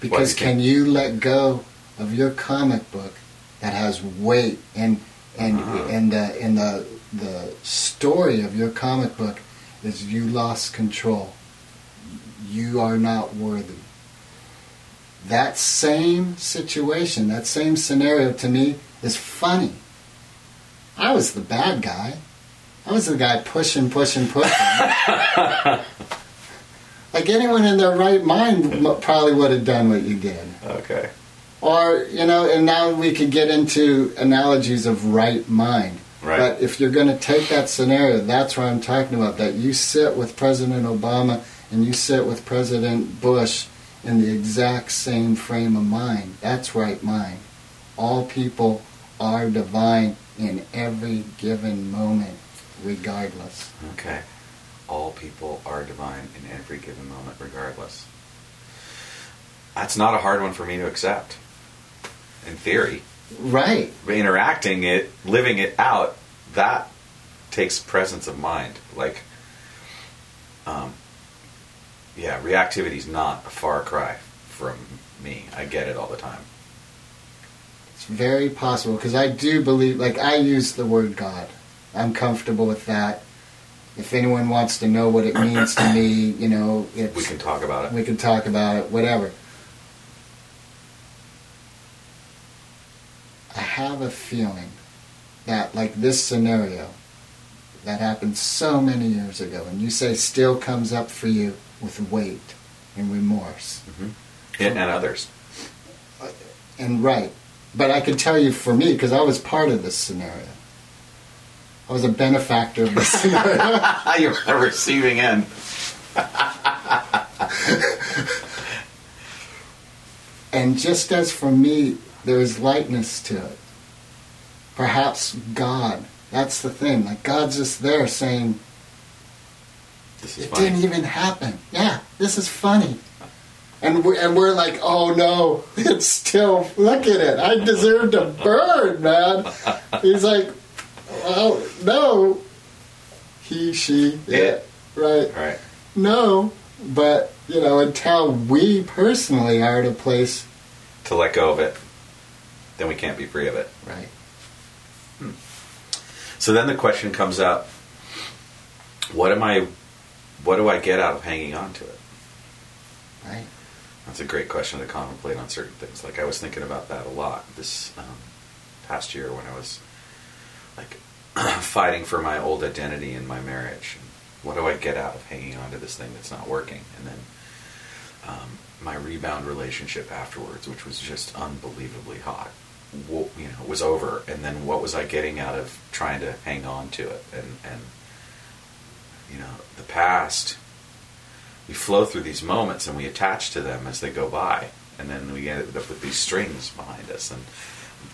S1: Because can you let go of your comic book that has weight and and
S2: Ah.
S1: and uh, and the the story of your comic book is you lost control. You are not worthy. That same situation, that same scenario to me is funny. I was the bad guy. I was the guy pushing, pushing, pushing. like anyone in their right mind probably would have done what you did.
S2: Okay.
S1: Or, you know, and now we could get into analogies of right mind.
S2: Right.
S1: But if you're going to take that scenario, that's what I'm talking about. That you sit with President Obama and you sit with President Bush in the exact same frame of mind. That's right mind. All people are divine in every given moment, regardless.
S2: Okay. All people are divine in every given moment, regardless. That's not a hard one for me to accept. In theory,
S1: Right.
S2: Interacting it, living it out, that takes presence of mind. Like, um, yeah, reactivity is not a far cry from me. I get it all the time.
S1: Very possible because I do believe, like, I use the word God. I'm comfortable with that. If anyone wants to know what it means to me, you know, it's,
S2: We can talk about it.
S1: we can talk about it, whatever. I have a feeling that, like this scenario that happened so many years ago, and you say still comes up for you with weight and remorse. Mm-hmm.
S2: It and others.
S1: And right. But I can tell you for me, because I was part of this scenario. I was a benefactor of this scenario.
S2: You're the receiving end.
S1: and just as for me, there is lightness to it. Perhaps God. That's the thing. Like God's just there saying, it
S2: funny.
S1: didn't even happen. Yeah, this is funny. And we're, and we're like, oh no, it's still, look at it. I deserve to burn, man. He's like, well, no. He, she,
S2: It.
S1: right.
S2: All right.
S1: No, but, you know, until we personally are at a place,
S2: To let go of it, then we can't be free of it.
S1: right. Hmm.
S2: So then the question comes up: What am I? What do I get out of hanging on to it?
S1: Right.
S2: That's a great question to contemplate on certain things. Like I was thinking about that a lot this um, past year when I was like fighting for my old identity in my marriage. What do I get out of hanging on to this thing that's not working? And then um, my rebound relationship afterwards, which was just unbelievably hot, you know, was over. And then what was I getting out of trying to hang on to it? And and you know, the past. We flow through these moments and we attach to them as they go by, and then we end up with these strings behind us, and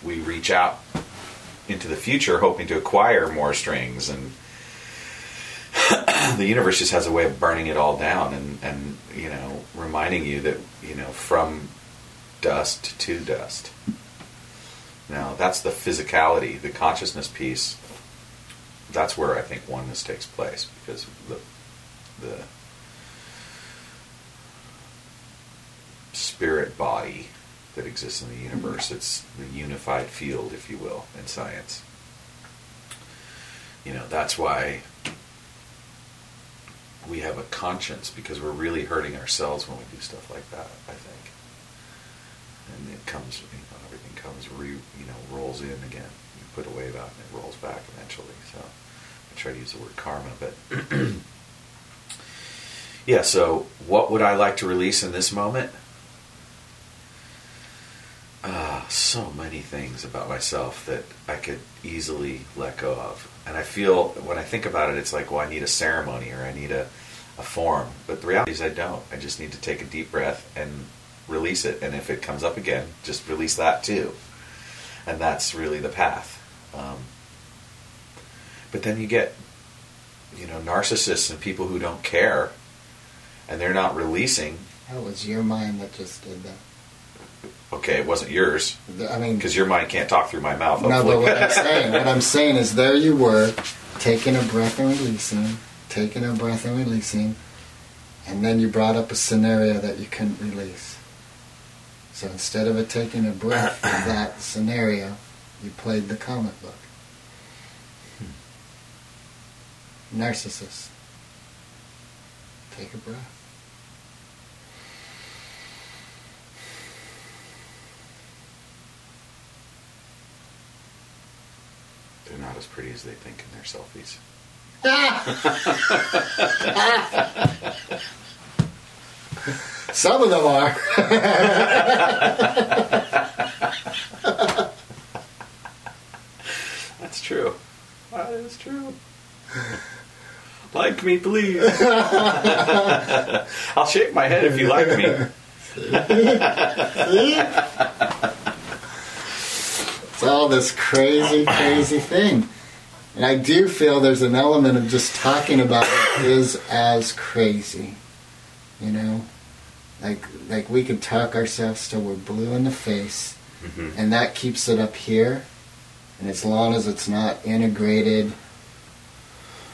S2: we reach out into the future hoping to acquire more strings. And the universe just has a way of burning it all down and, and you know reminding you that you know from dust to dust. Now that's the physicality the consciousness piece. That's where i think oneness takes place because the the spirit body that exists in the universe. It's the unified field, if you will, in science. You know, that's why we have a conscience because we're really hurting ourselves when we do stuff like that, I think. And it comes, you know, everything comes, re, you know, rolls in again. You put a wave out and it rolls back eventually. So I try to use the word karma, but yeah, so what would I like to release in this moment? So many things about myself that I could easily let go of. And I feel when I think about it, it's like, well, I need a ceremony or I need a, a form. But the reality is, I don't. I just need to take a deep breath and release it. And if it comes up again, just release that too. And that's really the path. Um, but then you get, you know, narcissists and people who don't care and they're not releasing.
S1: That was your mind that just did that.
S2: Okay, it wasn't yours
S1: I mean,
S2: because your mind can't talk through my mouth.
S1: no, but what I'm saying, what I'm saying is, there you were, taking a breath and releasing, taking a breath and releasing, and then you brought up a scenario that you couldn't release. So instead of it taking a breath of that scenario, you played the comic book. Hmm. Narcissist. Take a breath.
S2: They're not as pretty as they think in their selfies.
S1: Some of them are.
S2: That's true. That is true. like me, please. I'll shake my head if you like me.
S1: All this crazy, crazy thing. And I do feel there's an element of just talking about it is as crazy. You know? Like like we could talk ourselves till we're blue in the face
S2: Mhm.
S1: and that keeps it up here. And as long as it's not integrated,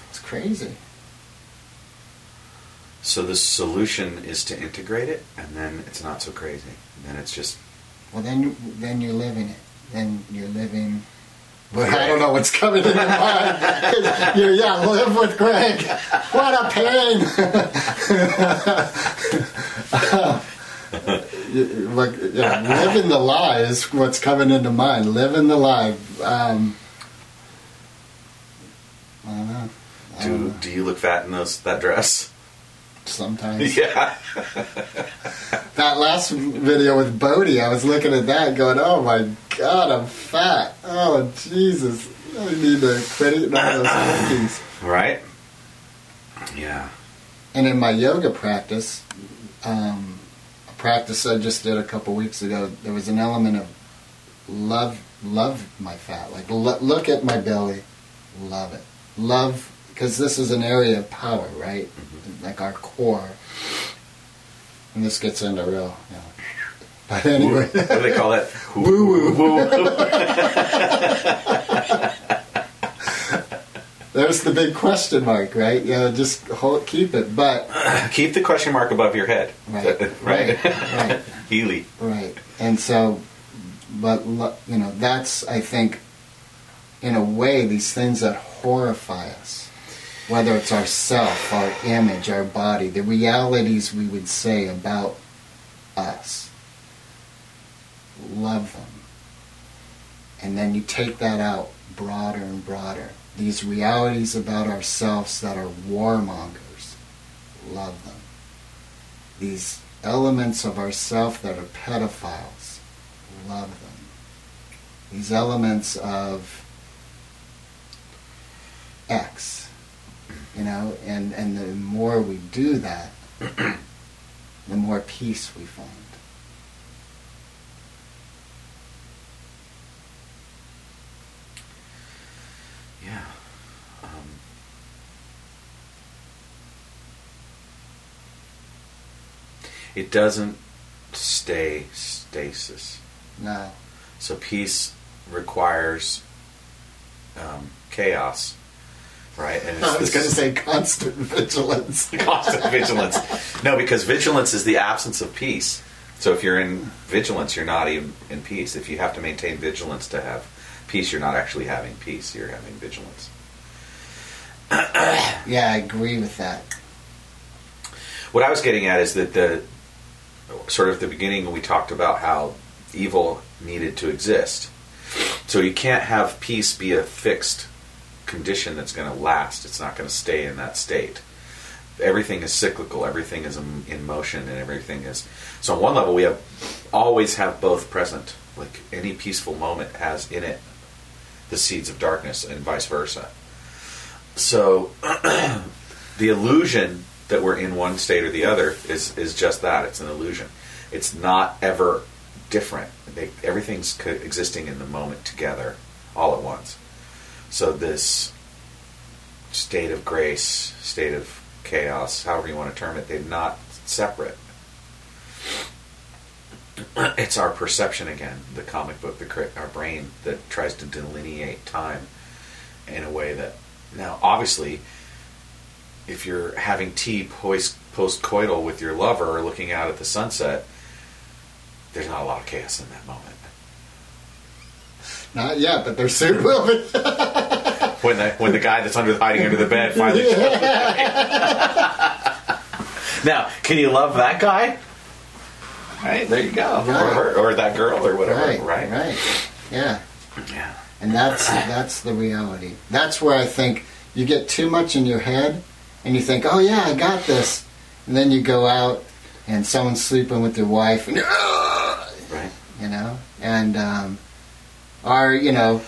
S1: it's crazy.
S2: So the solution is to integrate it, and then it's not so crazy. And then it's just
S1: Well, then then you're living it. Then you're living. But I don't know what's coming in your mind. you're, yeah, live with Greg. What a pain. You- like, yeah, living the lie is what's coming into mind. Living the lie. Um, I don't know. I don't know.
S2: Do you look fat in those that dress?
S1: Sometimes.
S2: Yeah.
S1: That last video with Bodie, I was looking at that going, oh my god, I'm fat. Oh, Jesus. I need to quit eating all those cookies.
S2: right. Yeah.
S1: And in my yoga practice, um, a practice I just did a couple weeks ago, there was an element of love, love my fat. Like, lo- look at my belly, love it. Love, because this is an area of power, right? Like our core. And this gets into real, you know. But anyway.
S2: What do they call that?
S1: Woo woo. woo! There's the big question mark, right? Yeah, just hold, keep it. But
S2: Keep the question mark above your head.
S1: Right,
S2: right.
S1: right, right.
S2: Healy.
S1: right, and so, but you know, that's I think, in a way, these things that horrify us, whether it's our self, our image, our body, the realities we would say about us. Love them. And then you take that out broader and broader. These realities about ourselves that are warmongers, love them. These elements of ourself that are pedophiles, love them. These elements of X, you know, and, and the more we do that, the more peace we find.
S2: Yeah. Um, it doesn't stay stasis.
S1: No.
S2: So peace requires um, chaos, right? And
S1: I was going to say constant vigilance.
S2: constant vigilance. No, because vigilance is the absence of peace. So if you're in vigilance, you're not even in peace. If you have to maintain vigilance to have peace, you're not actually having peace. You're having vigilance.
S1: Yeah, I agree with that.
S2: What I was getting at is that the sort of the beginning we talked about how evil needed to exist. So you can't have peace be a fixed condition that's going to last. It's not going to stay in that state. Everything is cyclical. Everything is in motion, and everything is. So on one level, we have always have both present. Like any peaceful moment has in it the seeds of darkness, and vice versa. So the illusion that we're in one state or the other is is just that. It's an illusion. It's not ever different. They, everything's co- existing in the moment together, all at once. So this state of grace, state of chaos, however you want to term it, they're not separate. It's our perception again, the comic book, the our brain that tries to delineate time in a way that now obviously if you're having tea post coital with your lover or looking out at the sunset, there's not a lot of chaos in that moment.
S1: Not yet, but there soon will be.
S2: When the when the guy that's under hiding under the bed finally shows up. now, can you love that guy? Right there, you go, or, her, or that girl, or whatever.
S1: right,
S2: right?
S1: right. Yeah.
S2: Yeah.
S1: And that's that's the reality. That's where I think you get too much in your head, and you think, "Oh yeah, I got this," and then you go out and someone's sleeping with their wife, and
S2: Right.
S1: you know, and um, or you know,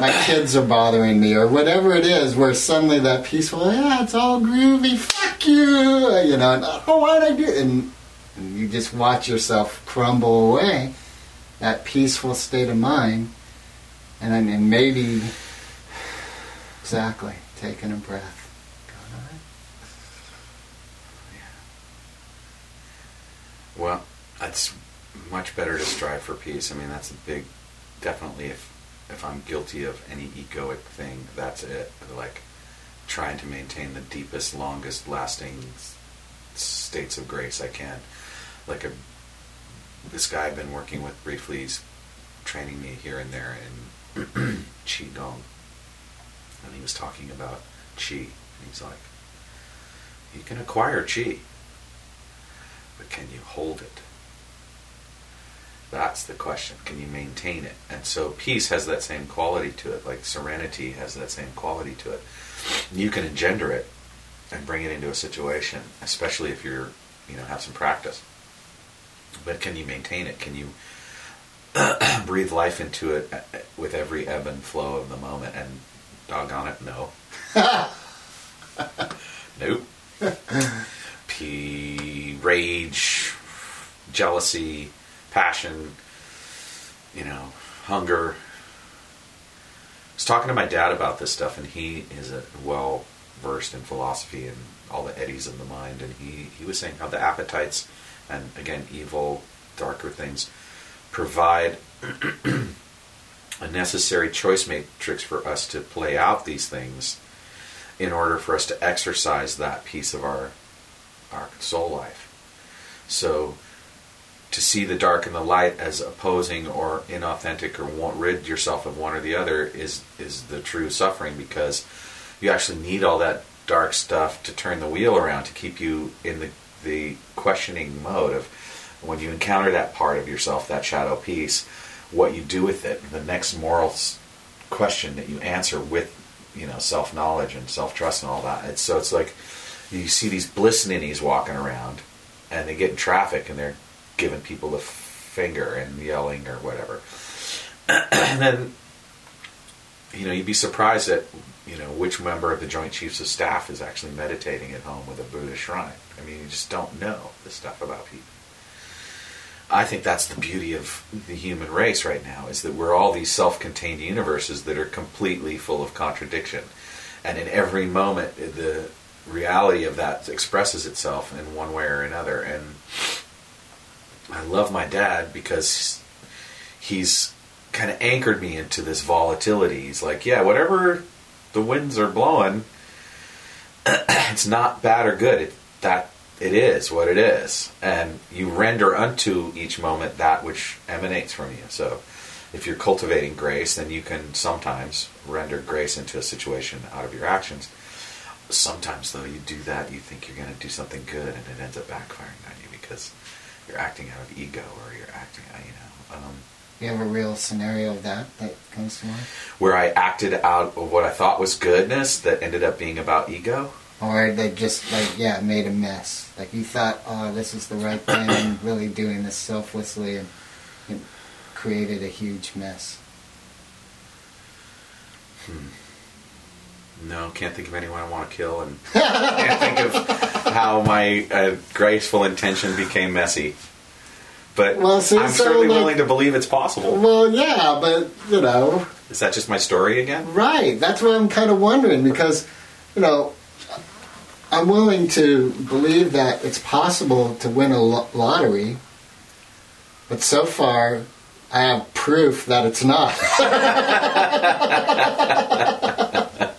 S1: my kids are bothering me, or whatever it is, where suddenly that peaceful, yeah, it's all groovy, fuck you, uh, you know, and, uh, oh, why'd I do? And, and you just watch yourself crumble away, that peaceful state of mind, and then maybe exactly taking a breath.
S2: Well, it's much better to strive for peace. I mean, that's a big, definitely. If if I'm guilty of any egoic thing, that's it. Like trying to maintain the deepest, longest lasting states of grace I can. Like a this guy I've been working with briefly, he's training me here and there in qigong, and he was talking about qi. And he's like, you can acquire qi but can you hold it? That's the question. Can you maintain it? And so peace has that same quality to it, like serenity has that same quality to it. You can engender it and bring it into a situation, especially if you're, you know, have some practice. But can you maintain it? Can you breathe life into it uh, with every ebb and flow of the moment? And doggone it, no. nope. P rage, jealousy, passion, you know, hunger. I was talking to my dad about this stuff, and he is well versed in philosophy and all the eddies of the mind, and he, he was saying how the appetites and again evil, darker things provide a necessary choice matrix for us to play out these things in order for us to exercise that piece of our our soul life. So to see the dark and the light as opposing or inauthentic or won't rid yourself of one or the other is is the true suffering because you actually need all that dark stuff to turn the wheel around to keep you in the the questioning mode of When you encounter that part of yourself, that shadow piece, what you do with it, the next moral question that you answer with, you know, self knowledge and self trust and all that. It's so it's like you see these bliss ninnies walking around, and they get in traffic and they're giving people the finger and yelling or whatever, and then you know, you'd be surprised at, you know, which member of the Joint Chiefs of Staff is actually meditating at home with a Buddha shrine. I mean, you just don't know the stuff about people. I think that's the beauty of the human race right now is that we're all these self-contained universes that are completely full of contradiction. And in every moment the reality of that expresses itself in one way or another and I love my dad because he's kind of anchored me into this volatility. He's like, yeah, whatever the winds are blowing, it's not bad or good. It, that it is what it is, and you render unto each moment that which emanates from you. So, if you're cultivating grace, then you can sometimes render grace into a situation out of your actions. Sometimes, though, you do that, you think you're going to do something good, and it ends up backfiring on you because you're acting out of ego or you're acting, out, you know. Um,
S1: You have a real scenario of that that comes to mind?
S2: where I acted out of what I thought was goodness that ended up being about ego.
S1: Or they just, like, yeah, made a mess. Like, you thought, oh, this is the right thing, and really doing this selflessly, and, and created a huge mess. Hmm.
S2: No, can't think of anyone I want to kill, and can't think of how my uh, graceful intention became messy. But
S1: Well, see,
S2: I'm
S1: so,
S2: certainly
S1: like-
S2: willing to believe it's possible.
S1: Well, yeah, but, you know,
S2: Is that just my story again?
S1: Right. That's what I'm kind of wondering because, you know, I'm willing to believe that it's possible to win a lo- lottery, but so far I have proof that it's not.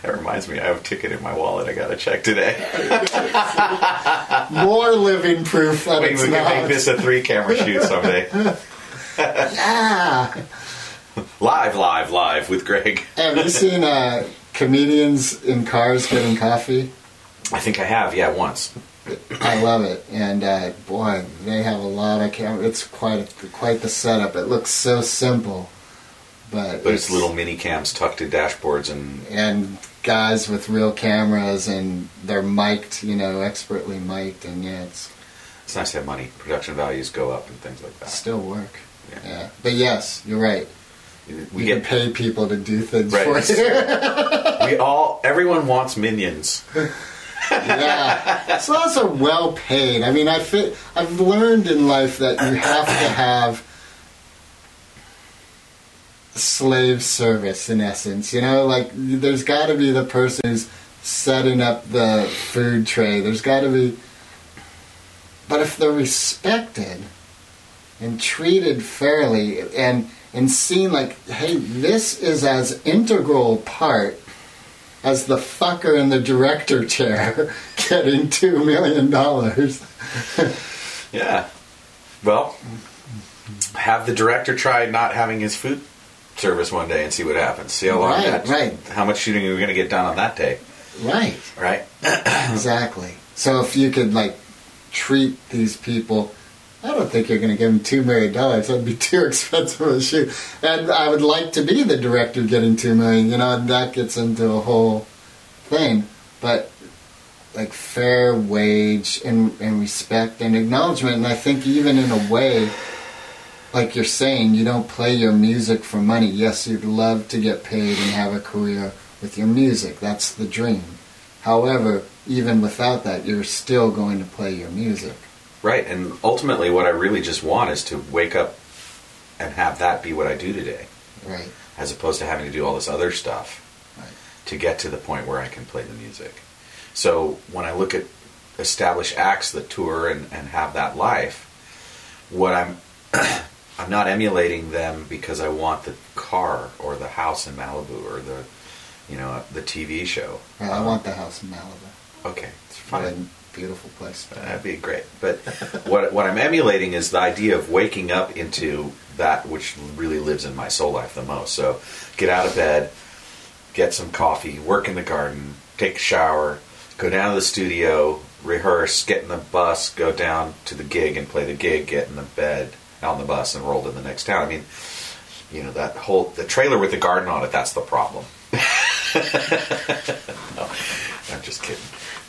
S2: That reminds me, I have a ticket in my wallet. I got to check today.
S1: More living proof that
S2: Maybe
S1: it's
S2: we can
S1: not.
S2: make this a three-camera shoot someday.
S1: yeah.
S2: live, live, live with Greg.
S1: Have you seen uh, comedians in cars getting coffee?
S2: I think I have, yeah, once.
S1: I love it, and uh, boy, they have a lot of camera. It's quite quite the setup. It looks so simple, but
S2: But it's little mini cams tucked in dashboards and
S1: and guys with real cameras, and they're mic'd, you know, expertly mic'd, and yeah, it's
S2: it's nice to have money. Production values go up and things like that.
S1: still work.
S2: Yeah.
S1: Yeah, but yes, you're right.
S2: We
S1: you
S2: get
S1: can pay people to do things
S2: Right.
S1: for you.
S2: we all everyone wants minions.
S1: yeah, so those are well paid. I mean, I fit, I've learned in life that you have to have slave service in essence. You know, like there's got to be the person who's setting up the food tray. There's got to be, but if they're respected and treated fairly and and seen like, hey, this is as integral part as the fucker in the director chair getting two million dollars.
S2: Yeah. Well, have the director try not having his food service one day and see what happens. See how long
S1: Right,
S2: that,
S1: right.
S2: how much shooting are we going to get done on that day,
S1: Right.
S2: right?
S1: Exactly. So if you could like treat these people, I don't think you're going to give them two million dollars. That'd be too expensive a shoot. And I would like to be the director getting two million. You know, and that gets into a whole thing. But like fair wage and, and respect and acknowledgement. And I think even in a way, like you're saying, you don't play your music for money. Yes, you'd love to get paid and have a career with your music. That's the dream. However, even without that, you're still going to play your music.
S2: Right. And ultimately, what I really just want is to wake up and have that be what I do today,
S1: Right.
S2: as opposed to having to do all this other stuff
S1: Right.
S2: to get to the point where I can play the music. So when I look at established acts that tour and, and have that life, what I'm I'm not emulating them because I want the car or the house in Malibu or the you know the TV show.
S1: Right, I um, want the house in Malibu.
S2: Okay, it's
S1: What a
S2: fine.
S1: beautiful place.
S2: Uh, that'd be great. But what what I'm emulating is the idea of waking up into that which really lives in my soul life the most. So get out of bed, get some coffee, work in the garden, take a shower, go down to the studio, rehearse, get in the bus, go down to the gig and play the gig, get in the bed on the bus and rolled in the next town. I mean, you know, that whole the trailer with the garden on it, that's the problem. no, I'm just kidding.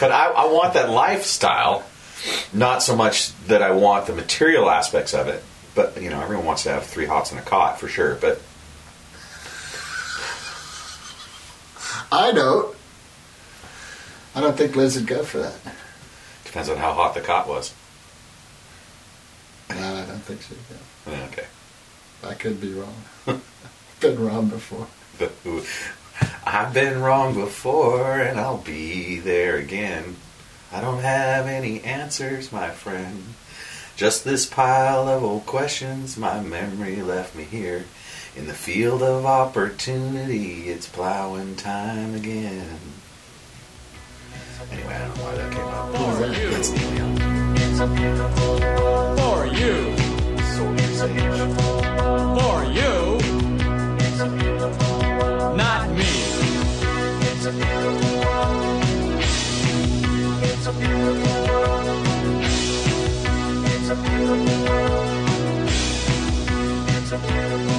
S2: but I, I want that lifestyle, not so much that I want the material aspects of it, but you know, everyone wants to have three hots and a cot for sure. But
S1: I don't. I don't think Liz would go for that.
S2: depends on how hot the cot was.
S1: No, I don't think she'd.
S2: Yeah, ah, Okay.
S1: I could be wrong. Been wrong before.
S2: I've been wrong before and I'll be there again. I don't have any answers, my friend. Just this pile of old questions my memory left me here. In the field of opportunity, it's plowing time again. Anyway, I don't know why that came up.
S3: For you.
S2: That's Neil Young.
S3: For you. For you. Not me.
S2: It's a beautiful world. It's a beautiful world. It's a beautiful world.
S4: It's a beautiful world.